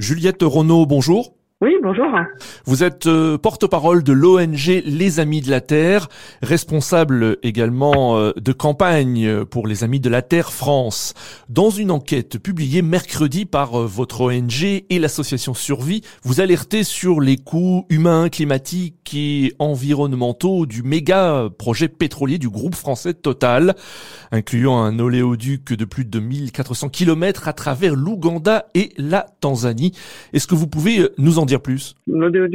Juliette Renaud, bonjour. Oui, bonjour. Vous êtes euh, porte-parole de l'ONG Les Amis de la Terre, responsable également euh, de campagne pour les Amis de la Terre France. Dans une enquête publiée mercredi par euh, votre ONG et l'association Survie, vous alertez sur les coûts humains, climatiques et environnementaux du méga projet pétrolier du groupe français Total, incluant un oléoduc de plus de 1400 km à travers l'Ouganda et la Tanzanie. Est-ce que vous pouvez nous en dire plus?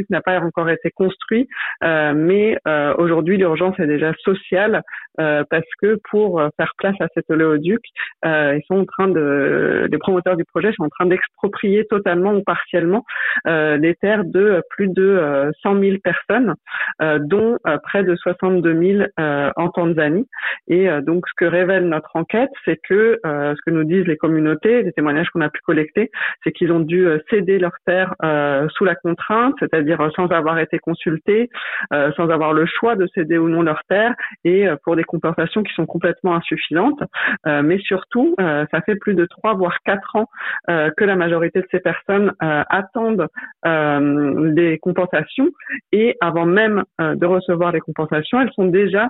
N'a pas encore été construit, euh, mais euh, aujourd'hui l'urgence est déjà sociale euh, parce que pour faire place à cet oléoduc, ils sont en train de, les promoteurs du projet sont en train d'exproprier totalement ou partiellement les terres de plus de 100 000 personnes, dont près de 62 000 en Tanzanie. Et donc ce que révèle notre enquête, c'est que ce que nous disent les communautés, les témoignages qu'on a pu collecter, c'est qu'ils ont dû céder leurs terres sous la contrainte, c'est-à-dire sans avoir été consultés, euh, sans avoir le choix de céder ou non leur terre, et euh, pour des compensations qui sont complètement insuffisantes. Euh, mais surtout, ça fait plus de trois voire quatre ans que la majorité de ces personnes attendent des compensations, et avant même de recevoir les compensations, elles sont déjà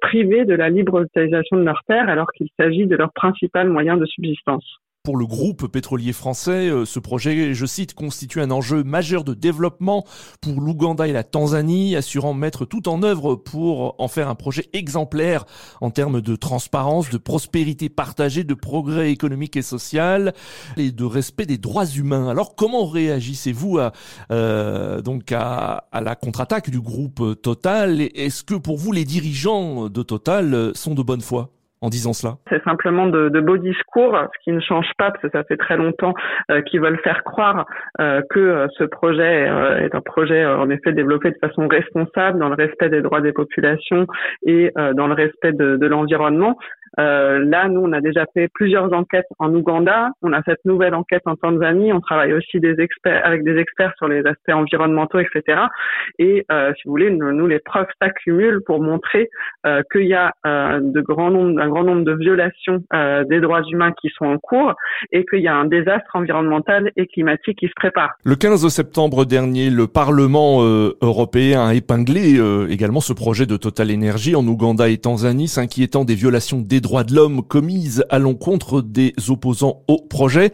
privées de la libre utilisation de leurs terres, alors qu'il s'agit de leur principal moyen de subsistance. Pour le groupe pétrolier français, euh, ce projet, je cite, constitue un enjeu majeur de développement pour l'Ouganda et la Tanzanie, assurant mettre tout en œuvre pour en faire un projet exemplaire en termes de transparence, de prospérité partagée, de progrès économique et social et de respect des droits humains. Alors comment réagissez-vous à, euh, donc à, à la contre-attaque du groupe Total? Est-ce que pour vous les dirigeants de Total sont de bonne foi? En disant cela C'est simplement de, beaux discours, ce qui ne change pas parce que ça fait très longtemps euh, qu'ils veulent faire croire euh, que euh, ce projet est un projet en effet développé de façon responsable dans le respect des droits des populations et dans le respect de l'environnement. Euh, là, nous, on a déjà fait plusieurs enquêtes en Ouganda. On a cette nouvelle enquête en Tanzanie. On travaille aussi des experts, avec des experts sur les aspects environnementaux, etc. Et euh, si vous voulez, nous, les preuves s'accumulent pour montrer euh, qu'il y a euh, de grands nombres, un grand nombre de violations euh, des droits humains qui sont en cours et qu'il y a un désastre environnemental et climatique qui se prépare. Le 15 septembre dernier, le Parlement euh, européen a épinglé également ce projet de Total Energy en Ouganda et Tanzanie, s'inquiétant des violations des droits de l'homme commises à l'encontre des opposants au projet.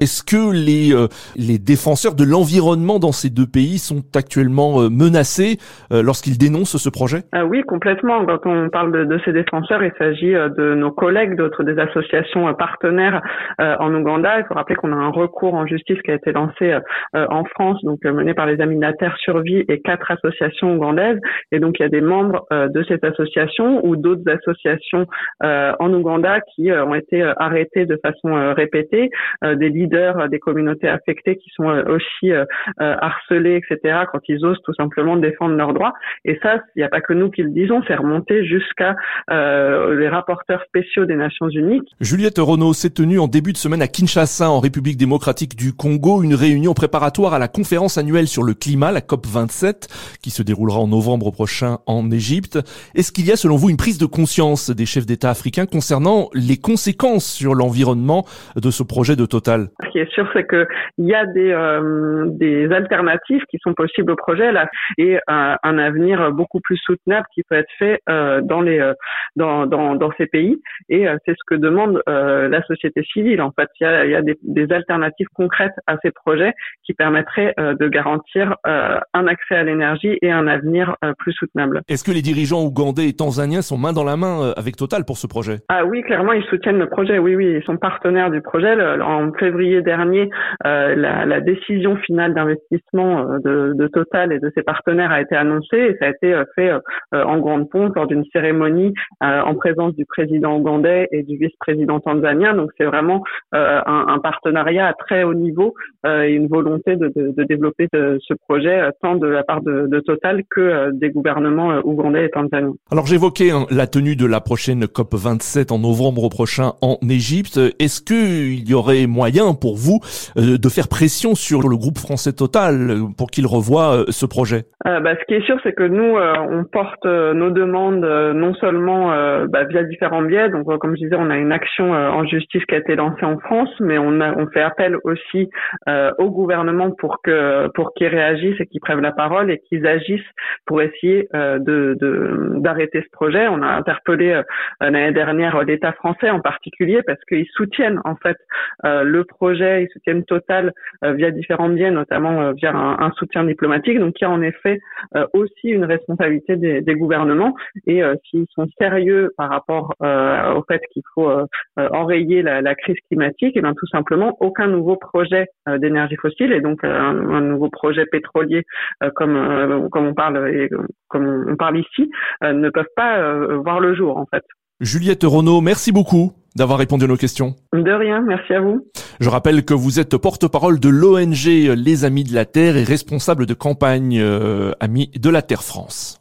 Est-ce que les, euh, les défenseurs de l'environnement dans ces deux pays sont actuellement euh, menacés euh, lorsqu'ils dénoncent ce projet? Ah Oui, complètement. Quand on parle de, de ces défenseurs, il s'agit de nos collègues d'autres des associations partenaires en Ouganda. Il faut rappeler qu'on a un recours en justice qui a été lancé en France, donc mené par les Terre Survie et quatre associations ougandaises. Et donc il y a des membres de cette association ou d'autres associations euh, en Ouganda qui euh, ont été euh, arrêtés de façon répétée, des leaders des communautés affectées qui sont aussi harcelés, etc. quand ils osent tout simplement défendre leurs droits. Et ça, il n'y a pas que nous qui le disons, c'est remonté jusqu'à les rapporteurs spéciaux des Nations Unies. Juliette Renaud s'est tenue en début de semaine à Kinshasa, en République démocratique du Congo, une réunion préparatoire à la conférence annuelle sur le climat, la COP 27, qui se déroulera en novembre prochain en Égypte. Est-ce qu'il y a, selon vous, une prise de conscience des chefs d'État africains concernant les conséquences sur l'environnement de ce projet de Total Ce qui est sûr, c'est qu'il y a des, euh, des alternatives qui sont possibles au projet là, et un, un avenir beaucoup plus soutenable qui peut être fait euh, dans, les, euh, dans, dans, dans, ces pays. Et c'est ce que demande la société civile. En fait, il y a, il y a des, des, alternatives concrètes à ces projets qui permettraient de garantir un accès à l'énergie et un avenir plus soutenable. Est-ce que les dirigeants ougandais et tanzaniens sont main dans la main avec Total pour ce projet? Ah oui, clairement, ils soutiennent le projet. Oui, oui, ils sont partenaires du projet. En février dernier, euh, la, la, décision finale d'investissement euh, de, de, Total et de ses partenaires a été annoncée et ça a été euh, fait en grande pompe lors d'une cérémonie en présence du président ougandais et du vice-président tanzanien. Donc c'est vraiment un, un, partenariat à très haut niveau et une volonté de, de, de développer ce projet tant de la part de, Total que des gouvernements ougandais et tanzaniens. Alors j'évoquais hein, la tenue de la prochaine COP 27 27 en novembre prochain en Égypte. Est-ce qu'il y aurait moyen pour vous de faire pression sur le groupe français Total pour qu'il revoie ce projet? Bah, Ce qui est sûr, c'est que nous, on porte nos demandes non seulement bah, via différents biais. Donc, comme je disais, on a une action en justice qui a été lancée en France, mais on, fait appel aussi au gouvernement pour que pour qu'ils réagissent et qu'ils prennent la parole et qu'ils agissent pour essayer d'arrêter ce projet. On a interpellé euh, l'année dernière l'État français en particulier parce qu'ils soutiennent en fait euh, le projet, ils soutiennent Total euh, via différents biais, notamment via un, soutien diplomatique. Donc il y a en effet aussi une responsabilité des, des gouvernements et s'ils sont sérieux par rapport au fait qu'il faut enrayer la, la, crise climatique, et eh bien tout simplement aucun nouveau projet d'énergie fossile et donc un, nouveau projet pétrolier comme comme on parle et comme on parle ici ne peuvent pas voir le jour en fait. Juliette Renaud, merci beaucoup d'avoir répondu à nos questions. De rien, merci à vous. Je rappelle que vous êtes porte-parole de l'ONG Les Amis de la Terre et responsable de campagne euh, Amis de la Terre France.